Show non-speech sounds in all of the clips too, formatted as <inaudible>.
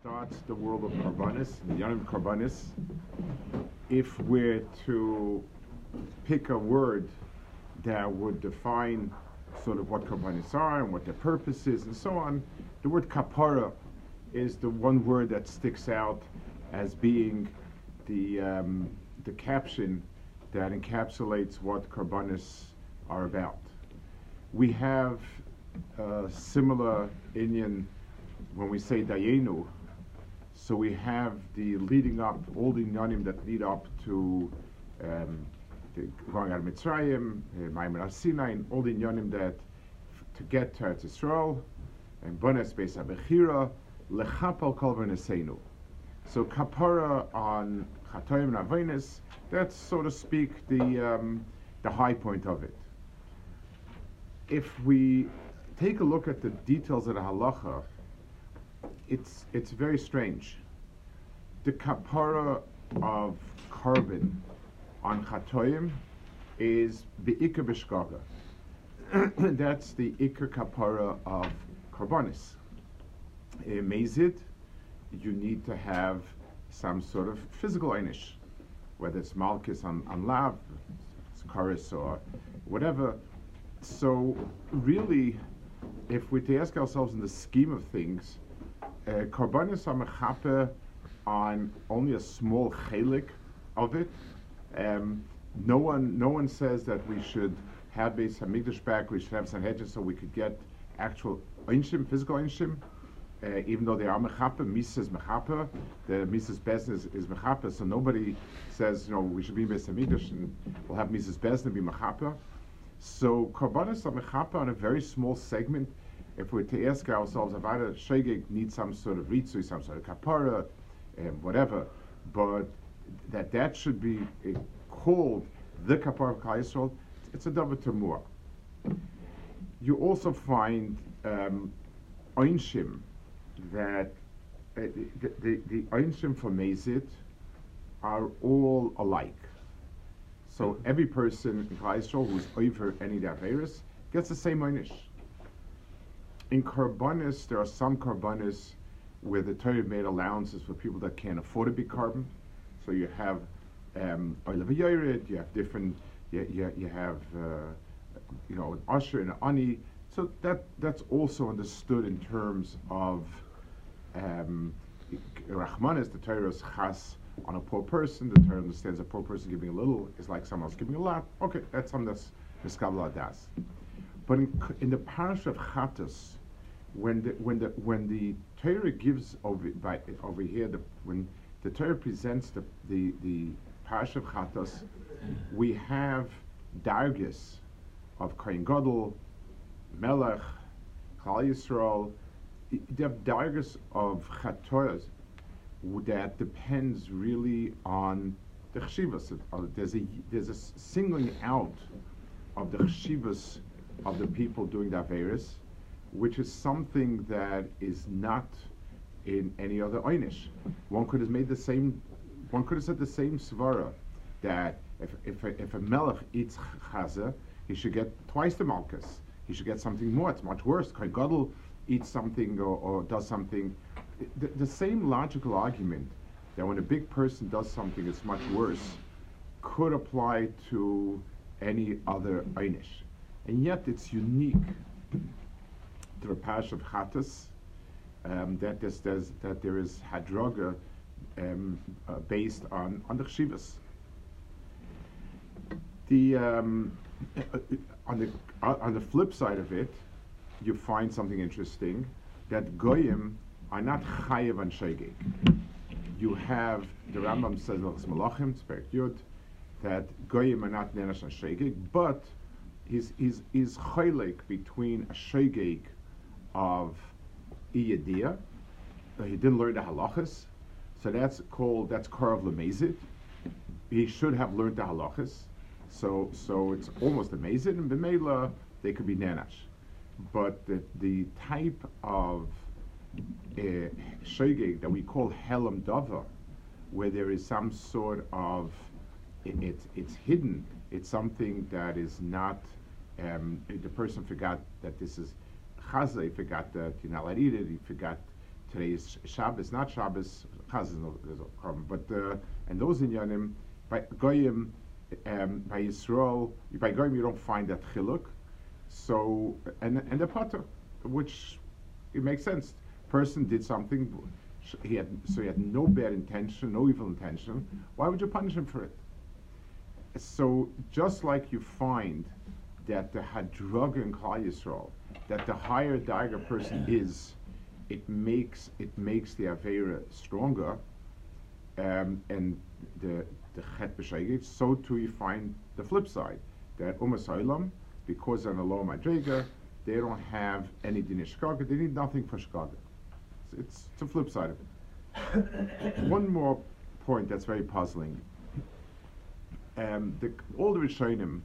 starts the world of karbanis, the yanim karbanis. If we're to pick a word that would define sort of what karbanis are and what their purpose is and so on, the word kapara is the one word that sticks out as being the um, the caption that encapsulates what karbanis are about. We have similar inyan when we say Dayenu. So we have the leading up, all the Inyanim that lead up to um, the going out of Mitzrayim, uh, Maimon Sinai, and all the Inyanim that to get to Eretz Yisrael, and Bones Beis HaBechira, Lechapal Kol V'Nesenu. So kapara on Chatoim and that's so to speak the um, the high point of it. If we take a look at the details of the halacha, it's it's very strange. The kapara of carbon on chatoim is beikar b'shkaga. <clears throat> That's the ikar kapara of carbonis. Eh, Mezid, you need to have some sort of physical einish, whether it's malchus on, on lav, it's or whatever. So really, if we to ask ourselves in the scheme of things, uh, are on only a small chelik of it. Um, no one, no one says that we should have Beis Hamikdash back. We should have some hedges so we could get actual einshim, physical einshim. Uh, even though they are mechaper, Mises mechaper, the Mises Bezin is, is so nobody says, you know, we should be in Beis Hamikdash and we'll have Mises Bezin be mechaper. So Karbanis are mechaper on a very small segment if we're to ask ourselves either shegeg needs some sort of ritzui, some sort of kapara, um, whatever, but that that should be uh, called the kapara of Yisrael, it's a double tamur. You also find um, einshim that uh, the, the, the einshim for mezit are all alike. So every person in Klal who's over any daveris gets the same einish in carbonis, there are some carbonis where the Torah made allowances for people that can't afford to be carbon. So you have um, you have different, you, you, you have, uh, you know, an usher and an ani. So that that's also understood in terms of um, the Torah's chas on a poor person. The Torah understands a poor person giving a little is like someone else giving a lot. Okay, that's something that's miskabla das. But in, in the parish of Chattas, when the when the when the Torah gives over by over here, the, when the Torah presents the the the parish of Chattas, we have dargis of Kohen Gadol, Melech, Klal Yisrael. Have dargis of Chatoras that depends really on the chshivas. Uh, there's a there's a singling out of the chshivas of the people doing the Averis, which is something that is not in any other Einish. One could have made the same, one could have said the same svara that if, if, a, if a melech eats chaza, he should get twice the malchus. He should get something more. It's much worse. Kohen Gadol eats something or, or does something. The, the, same logical argument that when a big person does something, it's much worse, could apply to any other Einish. And yet it's unique to the Pash of Chattas um, that, there's, there's, that there is um, uh, based on, on the Chshivas. The, um, uh, on, the, uh, on the flip side of it, you find something interesting that Goyim are not Chayev and Shegeg. You have, the Rambam says, Malachim, Yud, that Goyim are not Nenash and Shegeg, but he's, he's, he's chaylik between a shegeg of iyadia. He didn't learn the halachas, so that's called that's karav lemezit. He should have learned the halachas, so so it's almost amazing. And b'meila they could be nanash, but the the type of uh, that we call helam dava, where there is some sort of it, it, it's hidden. It's something that is not um, the person forgot that this is chaza, he forgot eat it, he forgot today is Shabbos, not Shabbos, Chaz is no, carbon, but, uh, and those in Yanim, by Goyim, um, by Yisrael, by Goyim you don't find that chiluk. So, and, and the potter, which it makes sense. Person did something, he had, so he had no bad intention, no evil intention. Why would you punish him for it? So, just like you find that the Klal Yisrael, that the higher Daiga person is, it makes it makes the Avera stronger, um, and the the Chet b'Shegeg. So too you find the flip side that Umas because on an Alom Madrega, they don't have any din They need nothing for Shkaga. It's, it's the flip side of it. <coughs> One more point that's very puzzling. Um, the, all the Rishonim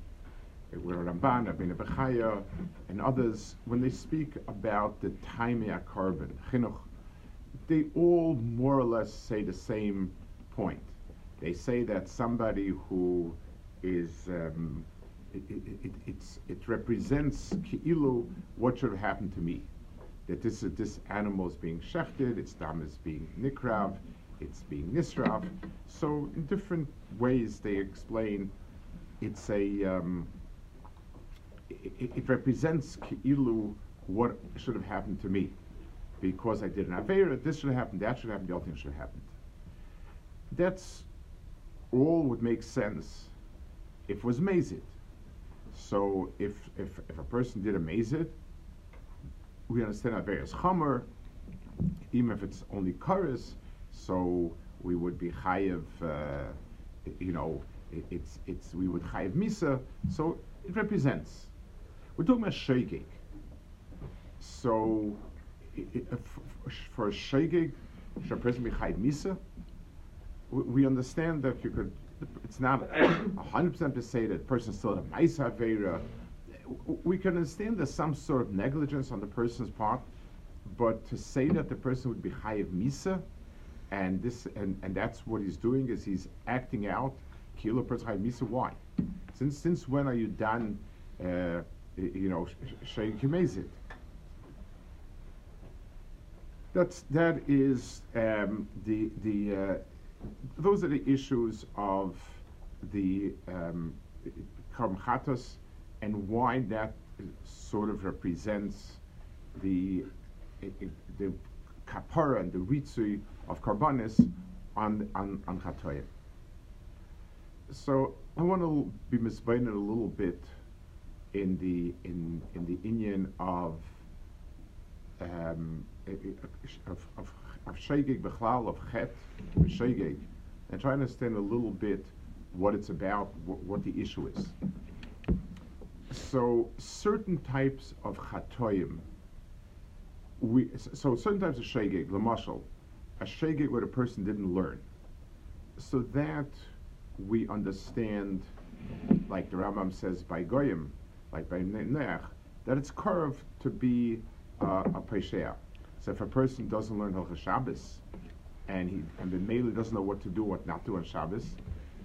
Ramban, Rabbeinu Bechaya, and others, when they speak about the Taimia carbon, chinuch, they all more or less say the same point. They say that somebody who is um, it, it, it, it, represents ki'ilu what should have happened to me. That this this animal is being shechted, its dam is being nikrav, it's being nisrav. So in different ways they explain it's a um, it, it represents ki'ilu what should have happened to me. Because I did an Aveira, this should have happened, that should have happened, the other thing should have happened. That's all would make sense if it was mazid. So if, if, if a person did a mazid, we understand Aveira is chamer, even if it's only karis, so we would be chayiv, uh, you know, it, it's, it's, we would chayiv misa, so it represents. We're talking about shaygig. So, for a shaygig, should a person be chayv misa? We understand that you could. It's not hundred percent to say that person still a ma'isa avera. We can understand there's some sort of negligence on the person's part, but to say that the person would be chayiv misa, and this and, and that's what he's doing is he's acting out kilo person chayiv misa. Why? Since since when are you done? Uh, you know, Sheikh Kimezit. That's that is um, the the uh, those are the issues of the um, and why that sort of represents the the kapara and the ritzui of karbanis on on on. So I want to be misbein a little bit in the in in the inyan of um, of of of shegig bechlal of chet shegig, and try to understand a little bit what it's about, wh- what the issue is. So certain types of chatoyim, we so certain types of shegig, lamashal, a shegig where a person didn't learn, so that we understand, like the Rambam says by goyim, like by Nech, that it's curved to be uh, a Pesheah. So if a person doesn't learn Hilchah Shabbos, and he and then mainly doesn't know what to do, what not to on Shabbos,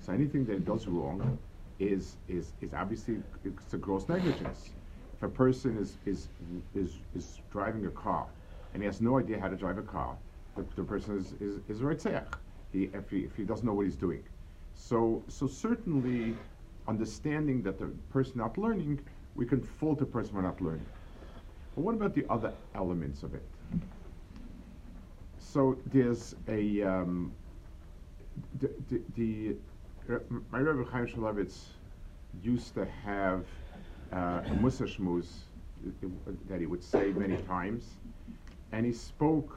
so anything that does wrong is is is obviously it's a gross negligence. If a person is is is is driving a car and he has no idea how to drive a car, the, the person is is is right he if he if he doesn't know what he's doing. So so certainly understanding that the person not learning we can fault a person for not learning. But what about the other elements of it? So there's a um, the, uh, my Rebbe Chaim Shmulevitz used to have uh, a Musa Shmuz that he would say many times, and he spoke.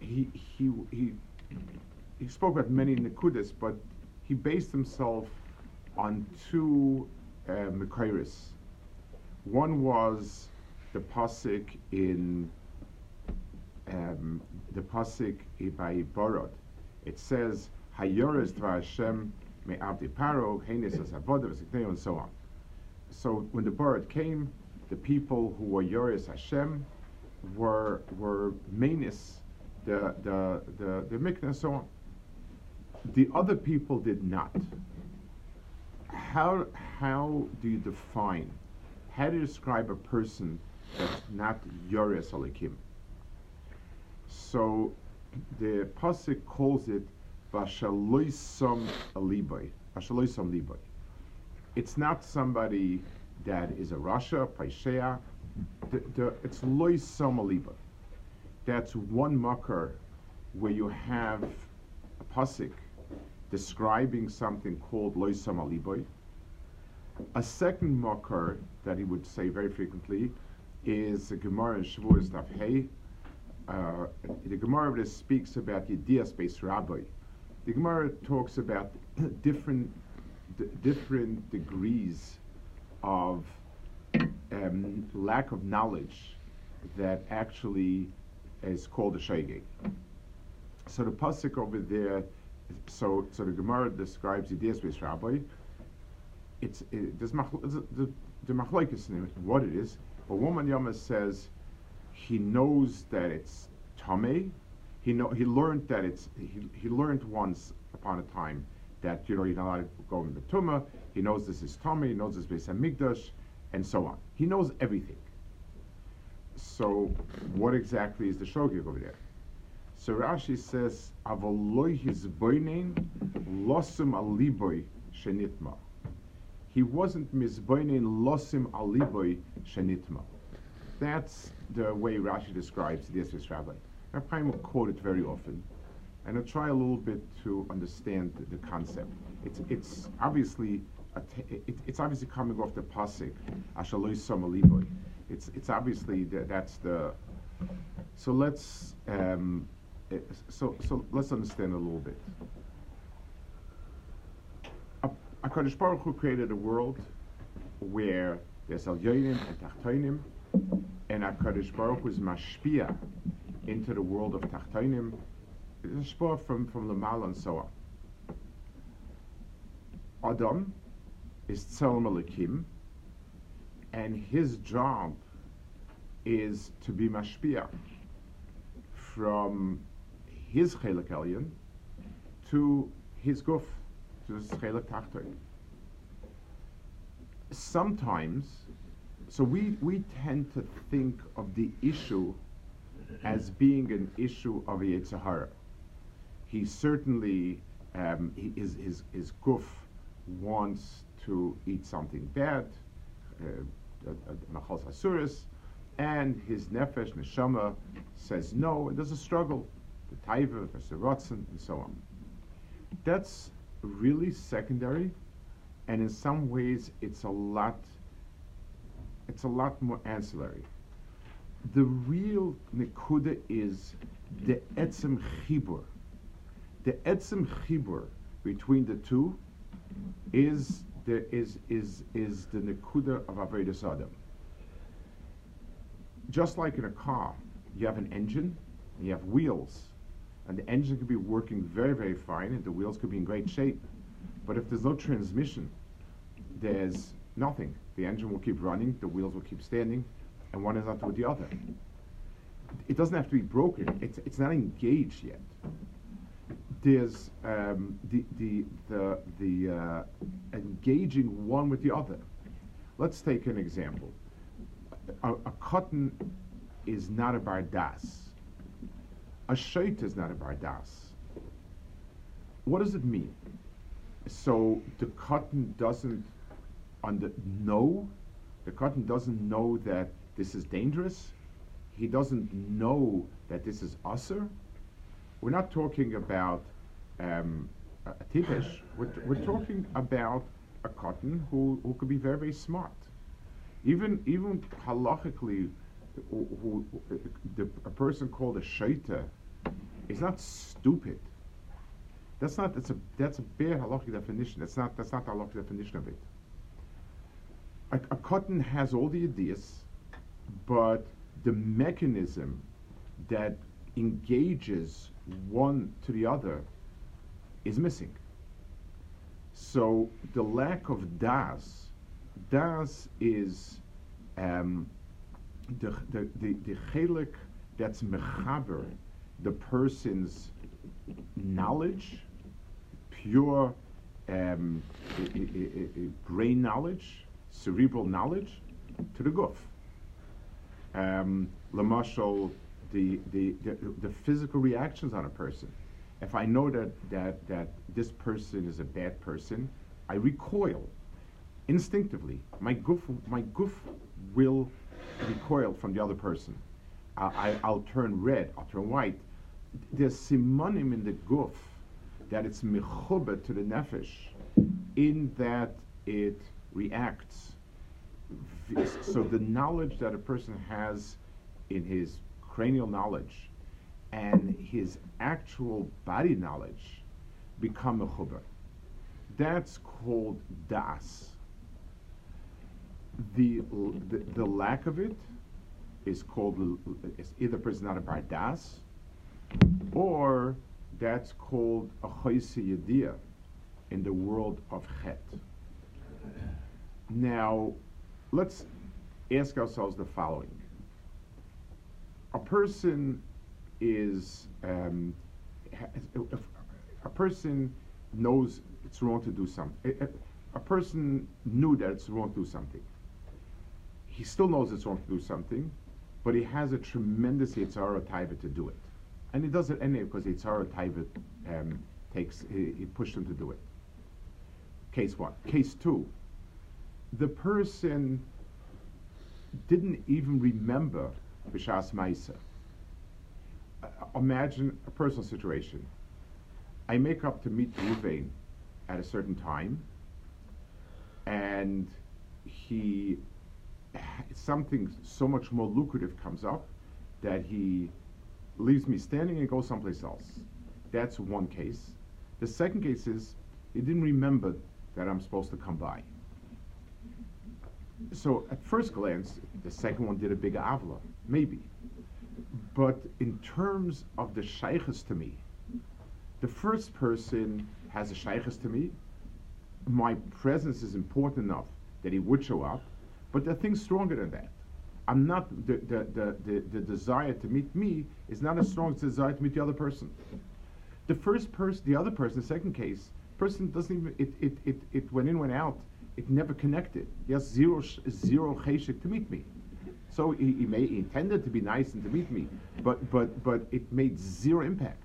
He he he he spoke about many nekudas, but he based himself on two uh, One was the pasuk in um, the pasuk by Borod. It says, "Hayores dvar Hashem me'avdi paro henis as and so on. So when the Borod came, the people who were Yoris Hashem were were menis the the the the and so on. The other people did not how how do you define? How do you describe a person that's not Yoris Alikim? So the pasuk calls it Vashaloisam alibai. Vashaloisam libai. It's not somebody that is a Rasha, Paishea. It's loisam alibai. That's one makar where you have a pasuk describing something called loisam alibai. A second makar that he would say very frequently is the Gemara in Shavuos Daf Hey. Uh, the Gemara speaks about Yedias Beis Rabbi. The Gemara talks about <coughs> different different degrees of um, lack of knowledge that actually is called a shege. So the pasuk over there, so so the Gemara describes Yedias Beis Rabbi. It's the the machlokes in what it is. But woman Yama says he knows that it's tame. He know he learned that it's he, he learned once upon a time that you know you're not allowed to go in the tumah. He knows this is tame. He knows this is Hamikdash, and so on. He knows everything. So what exactly is the shogeg over there? So Rashi says, "Avoloi his boinin losum aliboy shenitma." He wasn't mizboinin losim aliboy shenitma. That's the way Rashi describes the Esvis Rabbi. Rabbi will quote it very often, and I'll try a little bit to understand the, the concept. It's it's obviously it, it's obviously coming off the pasuk Ashaloi Somaliboy. It's it's obviously that's the so let's um, so so let's understand a little bit. A Hakadosh Baruch Hu created a world where there's Elyonim and Tachtonim, and Hakadosh Baruch Hu is mashpia into the world of a sport from from Lamal and so on. Adam is Tzelem Elikim, and his job is to be mashpia from his chelik elyon to his guf, to his chelik tachtoin. Sometimes, so we we tend to think of the issue as being an issue of Yitzhahara. He certainly um, he, his his his guf wants to eat something bad, machal uh, and his nefesh neshama says no, and there's a struggle, the taiva the rotzen, and so on. That's really secondary, and in some ways it's a lot. It's a lot more ancillary. The real nekuda is the etzem chibur. The etzem chibur between the two is the is is is the nekuda of avodas adam just like in a car, you have an engine, you have wheels, and the engine could be working very, very fine, and the wheels could be in great shape. But if there's no transmission, there's nothing. The engine will keep running, the wheels will keep standing, and one is not with the other. It doesn't have to be broken. It's it's not engaged yet. There's um, the the the the uh, engaging one with the other. Let's take an example a, a cotton is not a bardas. A shait is not a bardas. What does it mean? So the cotton doesn't under, know, the cotton doesn't know that this is dangerous. He doesn't know that this is usher. We're not talking about um, a, tipesh. We're, we're talking about a cotton who, who could be very, very smart. Even even halachically, who, who, the, a person called a shaita is not stupid. That's not that's a that's a bad halachic definition. That's not that's not the halachic definition of it. A, a cotton has all the ideas, but the mechanism that engages one to the other is missing. So the lack of das das is um, the, the, the, the chelik that's mechaber, the person's knowledge, pure um, brain knowledge, cerebral knowledge, to the guf. Um, Lamashal, the, the, the, the physical reactions on a person. If I know that, that, that this person is a bad person, I recoil instinctively. My goof, my goof will recoil from the other person. I I, will turn red, I'll turn white. There's simonim in the goof that it's mechuba to the nefesh, in that it reacts. So the knowledge that a person has in his cranial knowledge and his actual body knowledge become mechuba. That's called das. The, the, the lack of it is called is either person not a bar das, or that's called a choisi yediyah in the world of chet. Now, let's ask ourselves the following: A person is um, a person knows it's wrong to do something. A, a, person knew that it's wrong to do something. He still knows it's wrong to do something, but he has a tremendous Yitzhara Taiva to do it. And he does it anyway because Yitzhara Taiva um, takes, he, he pushed him to do it. Case one. Case two, the person didn't even remember Bishas Maisa. Uh, imagine a personal situation. I make up to meet Ruvain at a certain time, and he something so much more lucrative comes up that he leaves me standing and goes someplace else. That's one case. The second case is he didn't remember that I'm supposed to come by. So at first glance, the second one did a big avla, maybe. But in terms of the shaykhs to me, the first person has a shaykhs to me. My presence is important enough that he would show up. But there are things stronger than that. I'm not the, the, the, the, the desire to meet me is not as strong as the desire to meet the other person. The first person, the other person, the second case, person doesn't even it it it, it went in, went out. It never connected. He has zero zero cheshik to meet me. So he, he, may he intended to be nice and to meet me, but but but it made zero impact.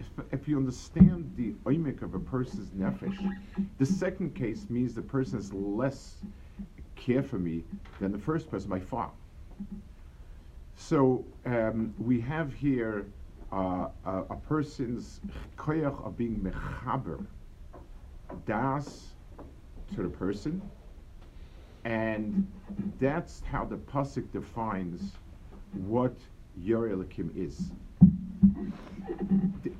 If, if you understand the oimik of a person's nefesh, the second case means the person is less care for me than the first person by far. So um, we have here uh, a, a, person's koyach of being mechaber, das to the person, and that's how the pasuk defines what Yorelakim is.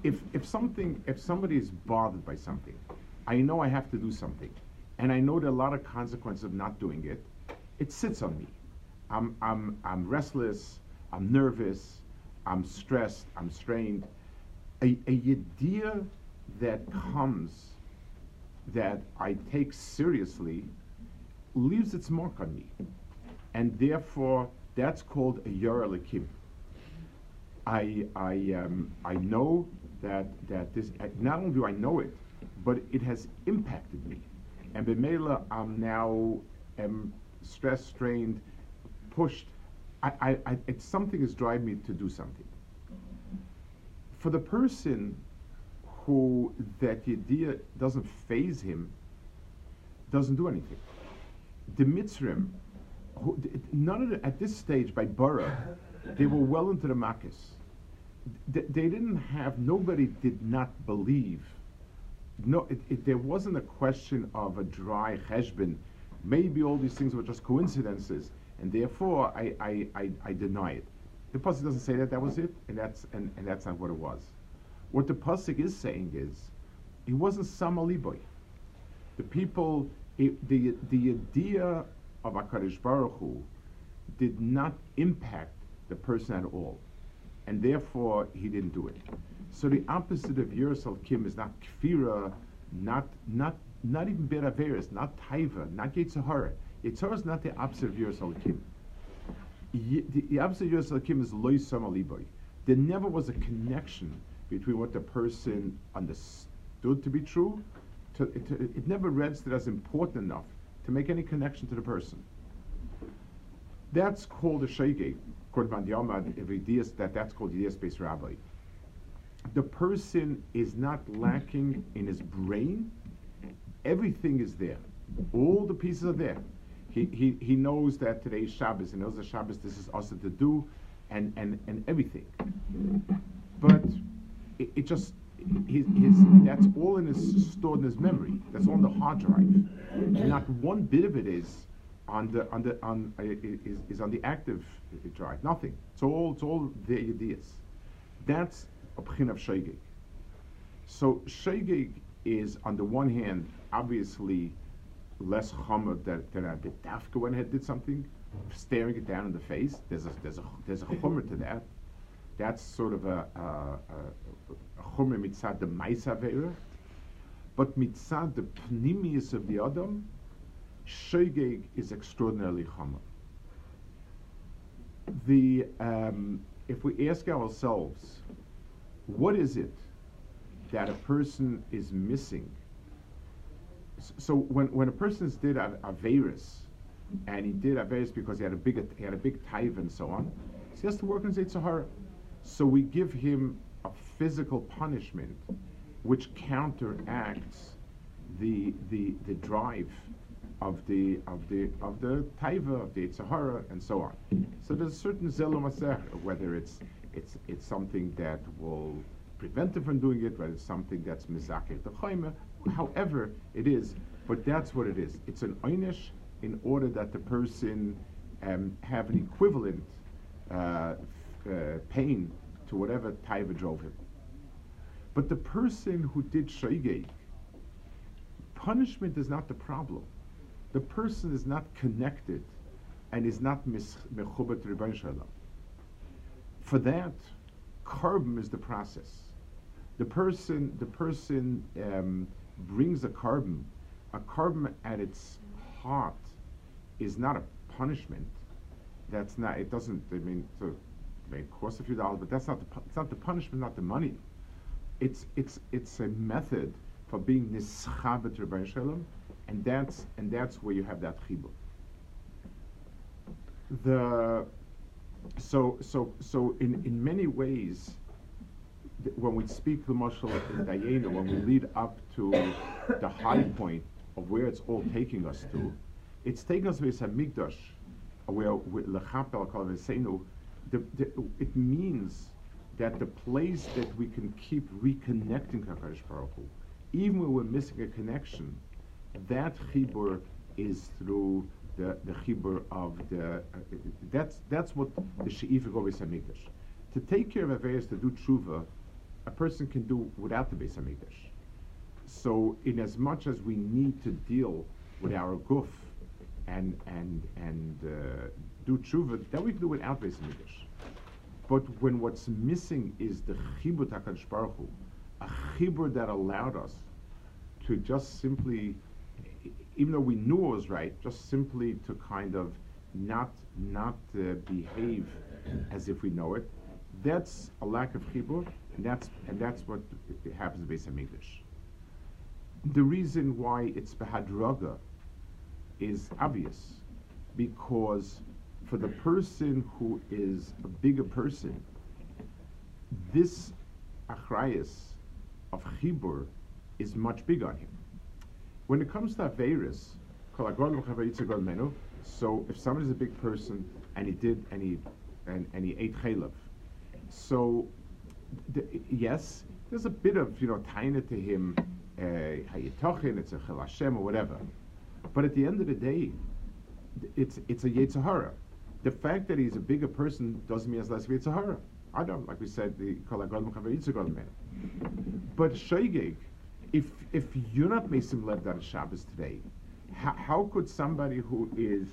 If if something if somebody is bothered by something, I know I have to do something and I know there are a lot of consequences of not doing it, it sits on me. I'm, I'm, I'm restless, I'm nervous, I'm stressed, I'm strained. A, a idea that comes that I take seriously leaves its mark on me. And therefore, that's called a Yoralakim. I, I, um, I know that, that this, not only do I know it, but it has impacted me and b'meila I'm now am stressed, strained, pushed. I, I, I, it's something is driving me to do something. For the person who that idea doesn't phase him, doesn't do anything. The Mitzrim, who, none of the, at this stage by Bara, they were well into the Makkis. They, they didn't have, nobody did not believe no, it, it, there wasn't a question of a dry cheshbon. Maybe all these things were just coincidences, and therefore I, I, I, I deny it. The pasuk doesn't say that that was it, and that's and, and that's not what it was. What the pasuk is saying is, it wasn't samaliboy. The people, it, the the idea of Hakadosh Baruch Hu did not impact the person at all, and therefore he didn't do it. So the opposite of Yerusal Kim is not Kfira, not not not even Beraveris, not Taiva, not Yetzirah. Yetzirah is not the opposite of Yerusal Kim. The, the opposite of Yerusal Kim is Loy Samaliboy. There never was a connection between what the person understood to be true. To, to, it never registered as important enough to make any connection to the person. That's called a shege. according to Yomad, if that that's called Yiddias Beis Rabbi. The person is not lacking in his brain. Everything is there. All the pieces are there. He, he, he knows that today is Shabbos, he knows that Shabbos this is also to do, and, and, and everything. But it, it just, his, his, that's all in his, stored in his memory. That's on the hard drive. And not one bit of it is on the, on the, on, uh, is, is on the active drive. Nothing. It's all, it's all the ideas. That's a pchin of shegeg. So shegeg is, on the one hand, obviously less chomer than, a dafka when he did something, staring it down in the face. There's a, there's a, there's a chomer to that. That's sort of a, a, chomer mitzad the maisa But mitzad the pnimius of the adam, shegeg is extraordinarily chomer. The, um, if we ask ourselves, what is it that a person is missing? So when, when a person did a, virus, and he did a virus because he had a big he had a big taiva and so on, so he has to work in Sahara. So we give him a physical punishment, which counteracts the the the drive of the of the of the taiva of the Sahara and so on. So there's a certain zelum whether it's it's it's something that will prevent him from doing it, whether it's something that's mizakeh the however it is, but that's what it is. It's an einish in order that the person um, have an equivalent uh, uh, pain to whatever taiva drove him. But the person who did shogeg, punishment is not the problem. The person is not connected and is not mechubat Rebbein Shalom. For that, korban is the process. The person, the person um, brings a carbon, A carbon at its heart is not a punishment. That's not. It doesn't. I mean, so, it may cost a few dollars, but that's not the. It's not the punishment, not the money. It's it's it's a method for being nischabet Rebbein Shalom, and that's and that's where you have that chibur. The so so so in in many ways, when we speak the mashal in Dayenu, when we lead up to the high point of where it's all taking us to, it's taking us to a Hamikdash, where lechapel kol It means that the place that we can keep reconnecting Hakadosh Baruch Hu, even when we're missing a connection, that chibur is through the, the chibur of the, uh, that's, that's what the she'if of Beis HaMikdash. To take care of affairs, to do tshuva, a person can do without the Beis HaMikdash. So in as much as we need to deal with our guf and, and, and uh, do tshuva, that we can do without Beis HaMikdash. But when what's missing is the chibur HaKadosh Baruch Hu, a chibur that allowed us to just simply even though we knew it was right, just simply to kind of not not uh, behave as if we know it. That's a lack of chibur, and that's and that's what happens based on English. The reason why it's behadraga is obvious, because for the person who is a bigger person, this achrayas of chibur is much bigger on him. When it comes to Averis, so if somebody's a big person and he did and he and, and he ate chaylev, so the, yes, there's a bit of you know taina to him, hayitochin, uh, it's a chel Hashem or whatever, but at the end of the day, it's it's a yetzahara. The fact that he's a bigger person doesn't mean he's less of yetzahara. I don't like we said the kol But shogeg if if you're not Mesim Lev that Shabbos today, how, how, could somebody who is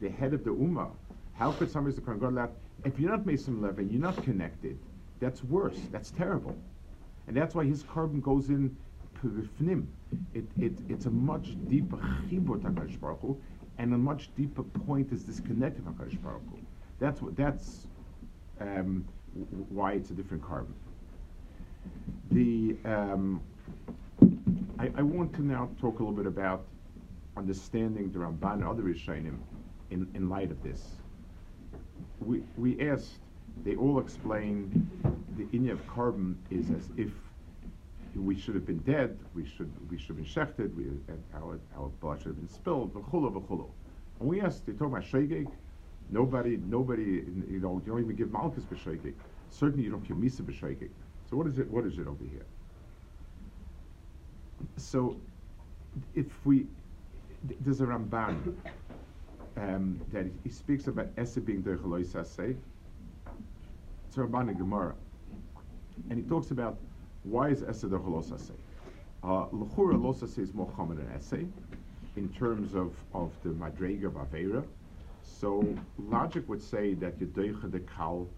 the head of the Ummah, how could somebody who's the Kohen if you're not Mesim Lev and you're not connected, that's worse. That's terrible. And that's why his carbon goes in p'vifnim. It, it, it's a much deeper chibur to Baruch and a much deeper point is disconnected HaKadosh Baruch Hu. That's, what, that's um, why it's a different carbon. The um, I, I, want to now talk a little bit about understanding the Ramban and other Rishonim in, in light of this. we, we asked, they all explain the inya of korban is as if we should have been dead, we should we should have been shechted, we, our, our blood should have been spilled, v'chulu v'chulu. And we asked, they talk about shegeg, nobody, nobody, you know, you don't even give malchus b'shegeg. Certainly you don't give misa b'shegeg. So what is it, what is it over here? So if we, there's a Ramban um, that he speaks about Ese being Derechaloy Saseh. It's a Gemara. And he talks about why is Ese Derechaloy Saseh? Uh, L'chura Lo Saseh is more common than Ese in terms of, of the Madrega of Avera. So logic would say that you doicha the kal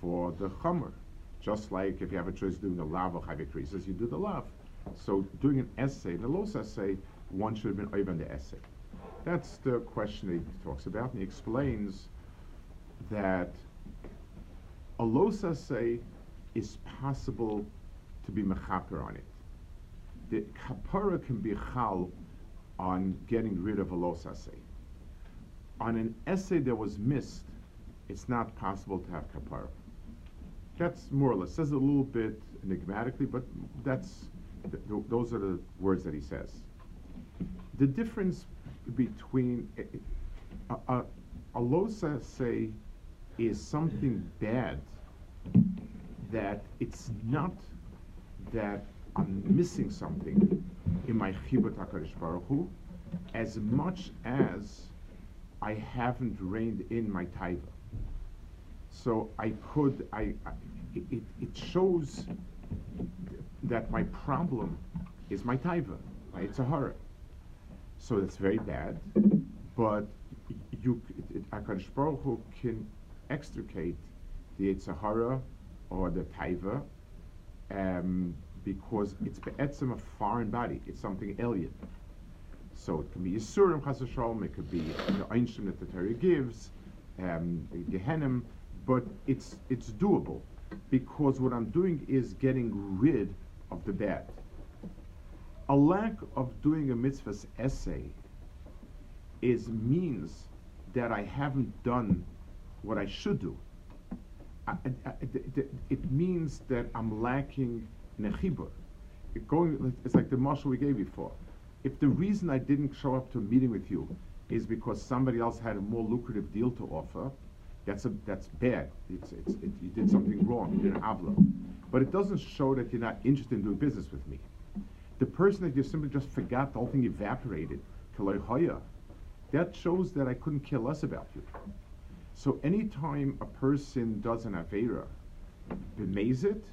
for the chomer. Just like if you have a choice doing the lav or creases, you do the lav. So doing an essay, the los essay, one should have been over the essay. That's the question he talks about, and he explains that a los essay is possible to be mechaper on it. The kapara can be chal on getting rid of a los essay. On an essay that was missed, it's not possible to have kapara. That's more or less says a little bit enigmatically, but that's th- th- those are the words that he says. The difference between eh, eh, a, a, a losa say is something bad that it's not that I'm missing something in my chibut HaKadosh Baruch Hu, as much as I haven't reined in my taiva. So I could, I, I it, it shows that my problem is my taiva, my horror. So that's very bad, but you, Akadosh Baruch Hu can extricate the Yitzhahara or the taiva um, because it's be'etzim a foreign body. It's something alien. So it can be Yisurim Chas it could be the einshim that the Torah gives, um, Gehenim, but it's it's doable because what I'm doing is getting rid of the bad. A lack of doing a mitzvah's essay is means that I haven't done what I should do. I, I, it means that I'm lacking nechibur. It going, it's like the marshal we gave before. If the reason I didn't show up to a meeting with you is because somebody else had a more lucrative deal to offer, that's a, that's bad. It's, it's, it, you did something wrong. You did avlo. But it doesn't show that you're not interested in doing business with me. The person that you simply just forgot, the whole thing evaporated, that shows that I couldn't care less about you. So anytime a person does an avera, bemaze it,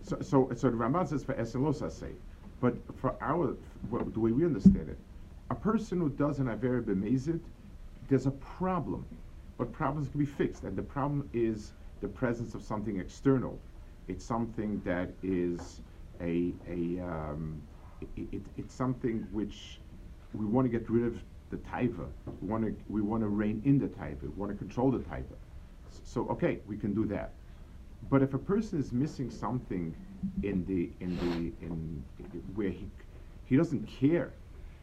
so, so, so the Ramban says for eselosa say, but for our, the way we understand it, a person who does an avera bemaze it, there's a problem but problems can be fixed. And the problem is the presence of something external. It's something that is a, a um, it, it, it's something which we want to get rid of the taiva. We want to we want to rein in the taiva. We want to control the taiva. So okay, we can do that. But if a person is missing something in the in the in, where he he doesn't care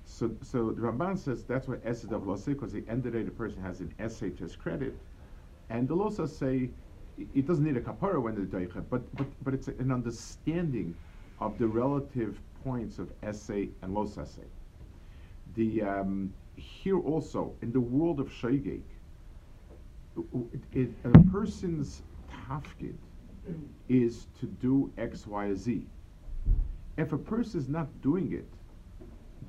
so, so the Ramban says that's what essay of losa because the end of the day the person has an essay to his credit, and the losa say it doesn't need a kapara when the doicha, but but but it's an understanding of the relative points of essay and los essay. The um, here also in the world of shaygate, a person's tafkid is to do X, Y, Z. If a person is not doing it,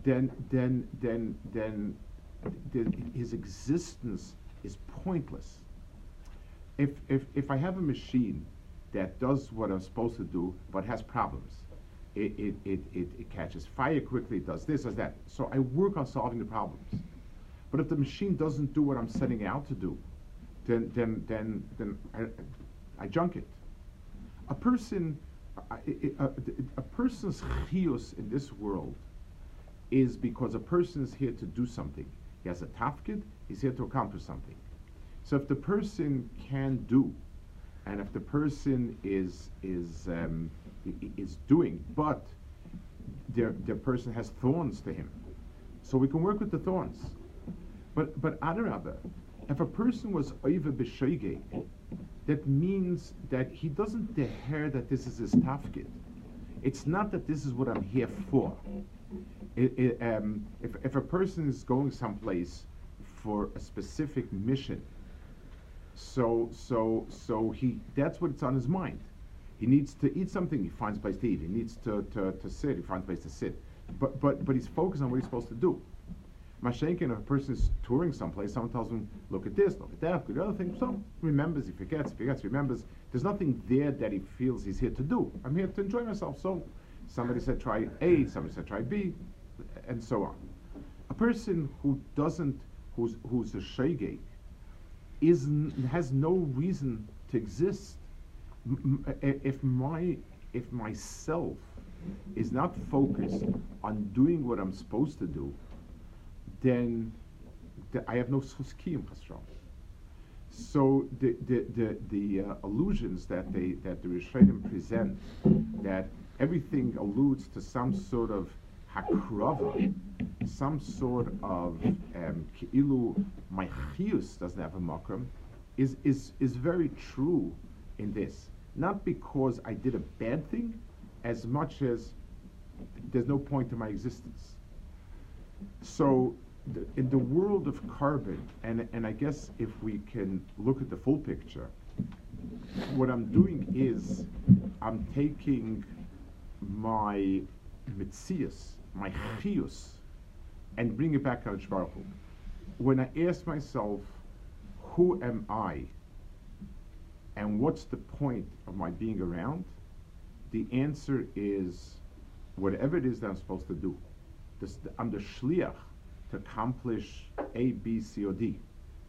then then then then the, his existence is pointless. If, if if I have a machine that does what I'm supposed to do but has problems, it it, it, it, catches fire quickly, it does this, does that. So I work on solving the problems. But if the machine doesn't do what I'm setting out to do, then then then then I, I junk it. A person, a, a, a person's chios in this world is because a person is here to do something. He has a tafkid, he's here to accomplish something. So if the person can do, and if the person is is um, is doing, but the the person has thorns to him, so we can work with the thorns. But but Adarabah, If a person was over b'shoigeg, that means that he doesn't deher that this is his tafkid. It's not that this is what I'm here for. It, it, um, if, if a person is going someplace for a specific mission, so so so he that's what it's on his mind. He needs to eat something, he finds a place to eat. He needs to, to, to sit, he finds a place to sit. But but but he's focused on what he's supposed to do. Mashenkin, if a person is touring someplace, someone tells him, look at this, look at that, look at the other thing. So remembers, he forgets, he forgets, he remembers. There's nothing there that he feels he's here to do. I'm here to enjoy myself. So somebody said try A, somebody said try B, and so on. A person who doesn't, who's, who's a shegeg, is has no reason to exist. If my if myself is not focused on doing what I'm supposed to do, then the, I have no suskiyim chasram. So the the the, the uh, allusions that they that the Rishonim present that everything alludes to some sort of hakrava, some sort of um, ki'ilu my doesn't have a makram, is is is very true in this. Not because I did a bad thing, as much as there's no point to my existence. So the, in the world of korban, and, and I guess if we can look at the full picture, what I'm doing is I'm taking my mitzias, my chiyus, and bring it back to Baruch When I ask myself, who am I, and what's the point of my being around, the answer is whatever it is that I'm supposed to do. This, I'm the shliach to accomplish A, B, C, or D.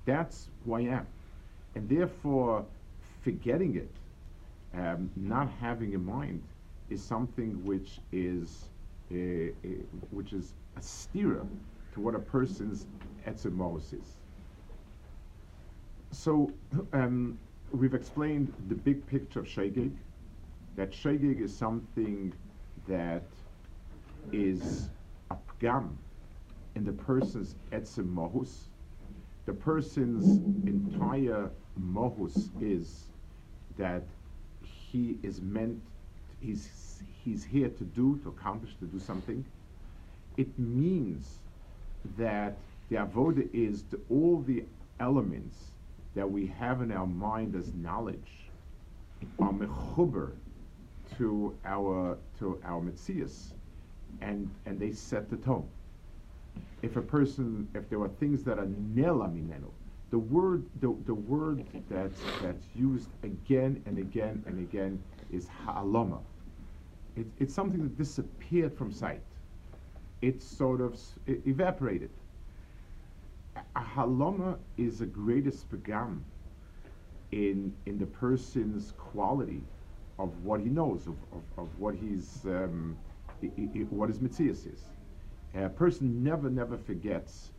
That's who I am. And therefore, forgetting it, um, not having in mind, is something which is uh, uh, which is a steer to what a person's etzemos is. So um, we've explained the big picture of shegeg. That shegeg is something that is a pgam in the person's etzim mohus. The person's entire mohus is that he is meant, he's, he's here to do, to accomplish, to do something. It means that the avoda is all the elements that we have in our mind as knowledge are mechuber to our to our mitzias, and and they set the tone if a person, if there are things that are nela the word, the, the word that's, that's used again and again and again is ha'alama. It, it's something that disappeared from sight. It's sort of it evaporated. A halama is the greatest pagam in, in the person's quality of what he knows, of, of, of what he's, um, I, I, what his mitzias is. A person never, never forgets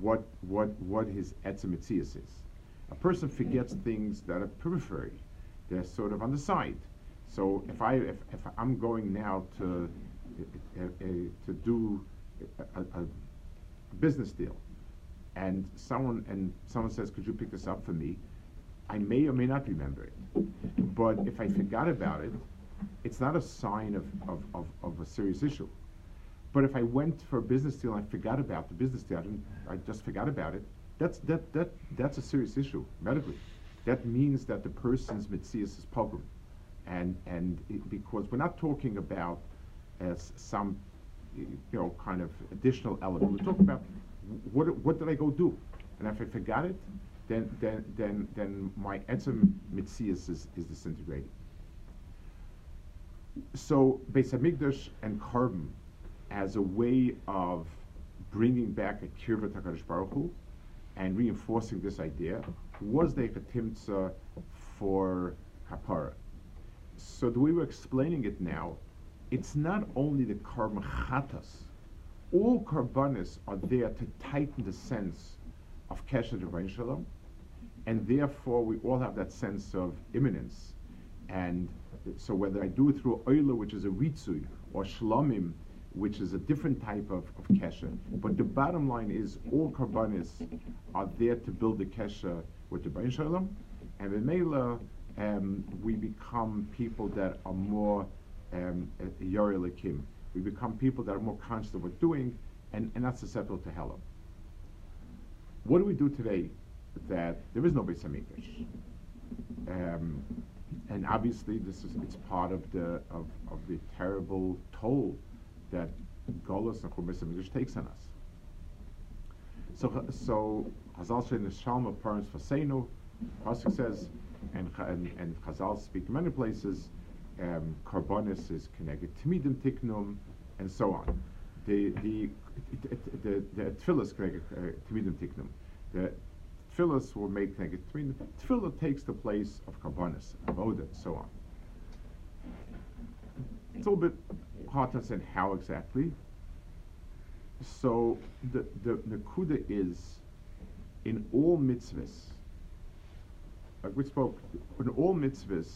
what, what, what his etzemitzias is. A person forgets things that are periphery. They're sort of on the side. So if I if, if I'm going now to uh, uh, to do a, a, business deal, and someone and someone says, "Could you pick this up for me?" I may or may not remember it. But if I forgot about it, it's not a sign of, of, of, of a serious issue. But if I went for a business deal and I forgot about the business deal, I, I just forgot about it, that's, that, that, that's a serious issue medically. That means that the person's mitzias is pogrom. And, and it, because we're not talking about uh, as some you know, kind of additional element. We're talking about what, what did I go do? And if I forgot it, then, then, then, then my etzem mitzias is, is disintegrating. So Beis Hamikdash and korban as a way of bringing back a kirva HaKadosh Baruch Hu and reinforcing this idea was the timtza for kapara. So the way we're explaining it now, it's not only the korban chatas. All karbanis are there to tighten the sense of kesher divine shalom, and therefore we all have that sense of imminence. And so whether I do it through oila, which is a ritzui, or shlomim, which is a different type of, of kesha. But the bottom line is all karbanis are there to build the kesha with the Bain Shalom, and Mela, um, we become people that are more um, We become people that are more conscious of what we're doing and, and not susceptible to hell. What do we do today that there is no Beis Hamikdash? Um, and obviously, this is it's part of the of, of the terrible toll that Golos and Churban Hamikdash takes on us. So, so Hazal in the Shalom of Parents Fasenu, Pasuk says, and, and, and Chazal speak in many places, um, is connected, Timidim Tiknum, and so on. The, the, the, the, Tfilas connected, uh, Timidim Tiknum. The Tfilas will make connected, Tfilah takes the place of Karbonis, Avodah, and so on. It's a little bit hard to understand how exactly. So the, the Nakuda is in all mitzvahs, like we spoke, in all mitzvahs,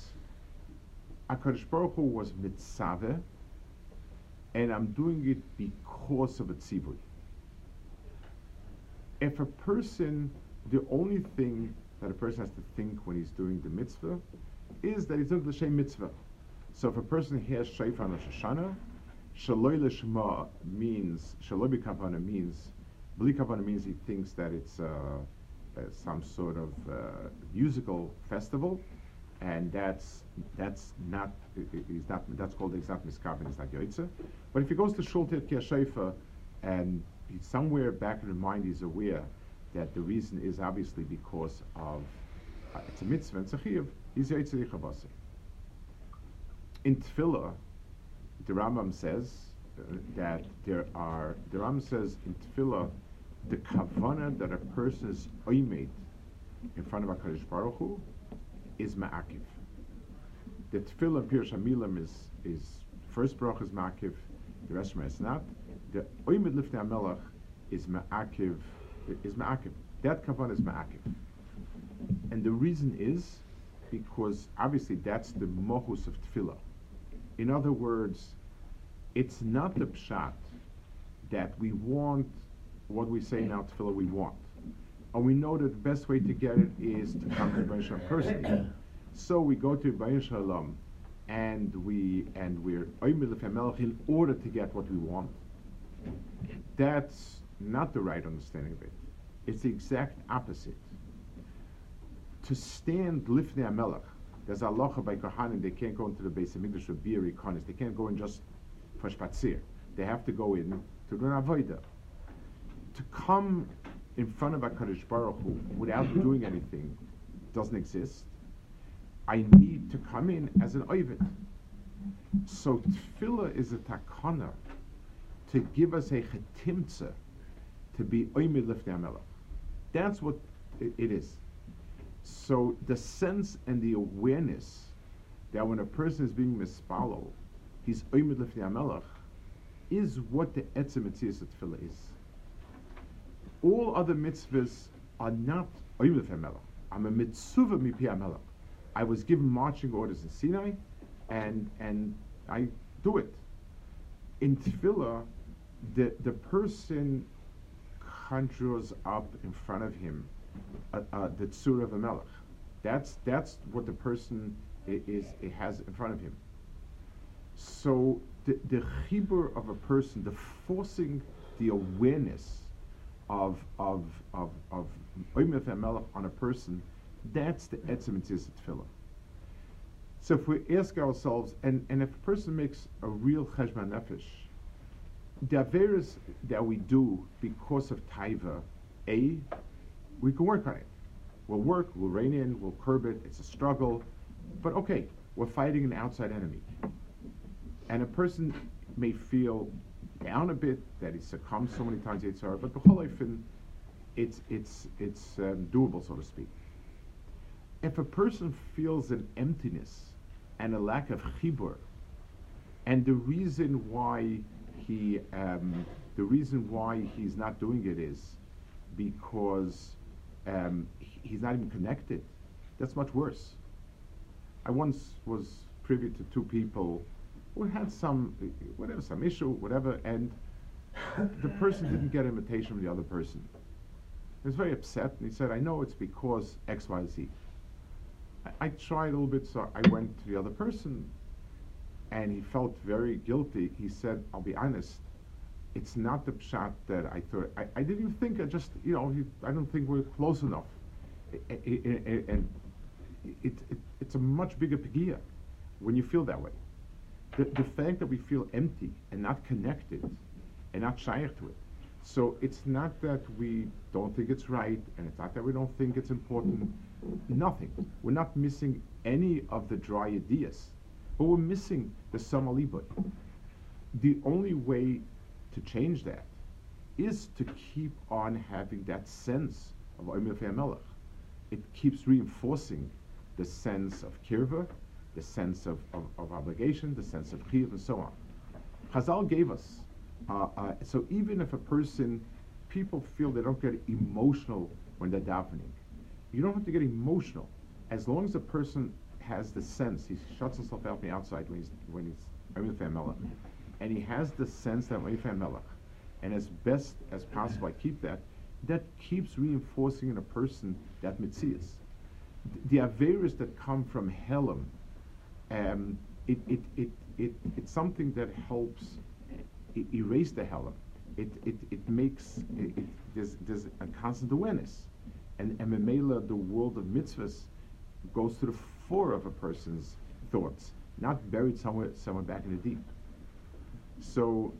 HaKadosh Baruch Hu was mitzvah, and I'm doing it because of a tzivui. If a person, the only thing that a person has to think when he's doing the mitzvah is that he's doing the same mitzvah. So if a person hears Shofar on Rosh Hashana, Shaloi Lishma means, Shaloi B'Kavana means, Bli Kavana means he thinks that it's uh, uh, some sort of uh, musical festival, and that's that's not he's not that's called he's not miskaven, he's not. But if he goes to shul tet and somewhere back in the mind he's aware that the reason is obviously because of uh, it's a mitzvah and tzachiyv, he's yoitze yichavase. In tefillah, the Rambam says uh, that there are the Rambam says in tefillah the kavana that a person is oimed in front of HaKadosh Baruch Hu is ma'akiv. The tefillah Pirush Hamilim is, is first bracha is ma'akiv, the rest of is not. The oimed lifnei HaMelech is ma'akiv, is ma'akiv. That kavana is ma'akiv. And the reason is because obviously that's the mohus of tefillah. In other words, it's not the pshat that we want what we say now tefillah we want. And we know that the best way to get it is to come to Baruch Shalom personally. <coughs> So we go to Baruch Shalom and we and we're in order to get what we want. That's not the right understanding of it. It's the exact opposite. To stand lifnei Amelach, there's a halacha by Kohanim, they can't go into the base of English or Biri They can't go in just for Spatzir. They have to go in to do an to come in front of HaKadosh Baruch Hu without mm-hmm. doing anything doesn't exist. I need to come in as an Ovid. So tefillah is a takana to give us a chetimtza to be oimid lifnei melech. That's what it, it is. So the sense and the awareness that when a person is being mispalo, he's oimid lifnei melech, is what the etzem of tefillah is all other mitzvahs are not I'm a mitzvah mipi I was given marching orders in Sinai, and and I do it. In tefillah, the the person conjures up in front of him uh, uh, the tzur of a melech. That's that's what the person is, is has in front of him. So the the chibur of a person, the forcing the awareness of of of of on a person, that's the etzem tefillah. So if we ask ourselves, and, and if a person makes a real cheshbon nefesh, the averas that we do because of taiva, a, we can work on it. We'll work, we'll rein in, we'll curb it. It's a struggle, but okay, we're fighting an outside enemy, and a person may feel down a bit, that he succumbs so many times to Yitzhar, but b'chol it's, it's, it's um, doable, so to speak. If a person feels an emptiness and a lack of chibur, and the reason why he, um, the reason why he's not doing it is because um, he's not even connected. That's much worse. I once was privy to two people we had some, whatever, some issue, whatever, and the person didn't get invitation from the other person. He was very upset, and he said, I know it's because X, Y, Z. I, I tried a little bit, so I went to the other person, and he felt very guilty. He said, I'll be honest, it's not the shot that I thought. I, I didn't think, I just, you know, he, I don't think we're close enough. and it, it, it's a much bigger pegia when you feel that way. The, the fact that we feel empty and not connected and not shaykh to it. So it's not that we don't think it's right, and it's not that we don't think it's important. Nothing. We're not missing any of the dry ideas, but we're missing the samalibut. The only way to change that is to keep on having that sense of Omer Melech. It keeps reinforcing the sense of kirva, the sense of, of, of obligation, the sense of chiyuv, and so on. Chazal gave us. Uh, uh, so even if a person, people feel they don't get emotional when they're davening, you don't have to get emotional. As long as a person has the sense, he shuts himself out from the outside when he's when he's Melech, and he has the sense that Melech, and as best as possible, I keep that. That keeps reinforcing in a person that mitzias the Averas that come from Helam, um, it, it, it, it, it's something that helps erase the Helam. It, it, it makes, it, it, there's, there's a constant awareness. And, and the world of mitzvahs goes to the fore of a person's thoughts, not buried somewhere, somewhere back in the deep. So,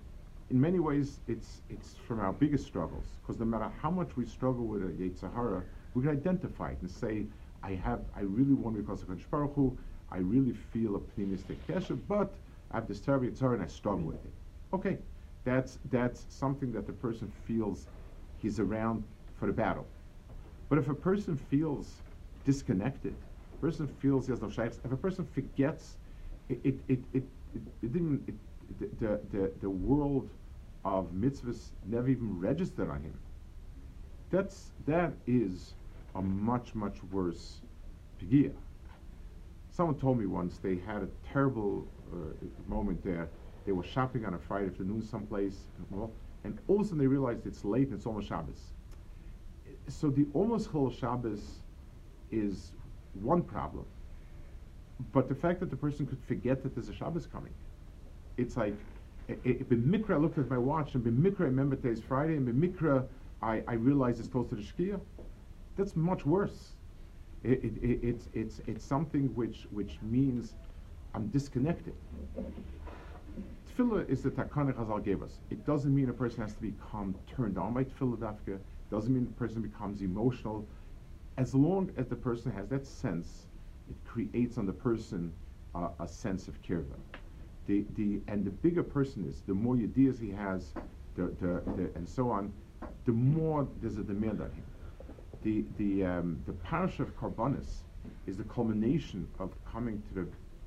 in many ways, it's, it's from our biggest struggles, because no matter how much we struggle with a Yetzer Hara, we can identify it and say, I have, I really want to be close to Baruch Hu. I really feel a pneumistic kesher, but I have this terrible Yitzhar and I struggle with it. Okay, that's that's something that the person feels he's around for the battle. But if a person feels disconnected, a person feels he has no shaykhs, if a person forgets, it it it it, it, didn't it, the, the the world of mitzvahs never even registered on him. That's that is a much, much worse pigia. Someone told me once they had a terrible uh, moment there. They were shopping on a Friday afternoon someplace, and all of a sudden they realized it's late and it's almost Shabbos. So the almost Chol Shabbos is one problem, but the fact that the person could forget that there's a Shabbos coming, it's like, B'mikra, I looked at my watch, and B'mikra, I remember today's Friday, and B'mikra, I, I realized it's close to the Shkia. That's much worse. It, it, it, it's, it's, it's something which, which means I'm disconnected. Tefillah is the takana Chazal gave us. It doesn't mean a person has to become turned on by tefillah dafka. It doesn't mean the person becomes emotional. As long as the person has that sense, it creates on the person uh, a sense of kirva. The, the, and the bigger person is, the more ideas he has, the, the, the, and so on, the more there's a demand on him the the um, the parish of Karbonis is the culmination of coming to the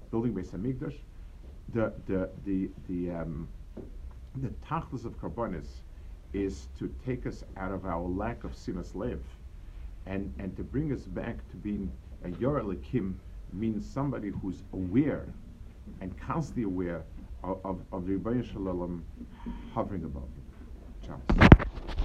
building Beis Hamikdash. The the the the um, the tachlis of Karbonis is to take us out of our lack of simas lev, and and to bring us back to being a yor means somebody who's aware and constantly aware of, of, of the Ribono Shel Olam hovering above him.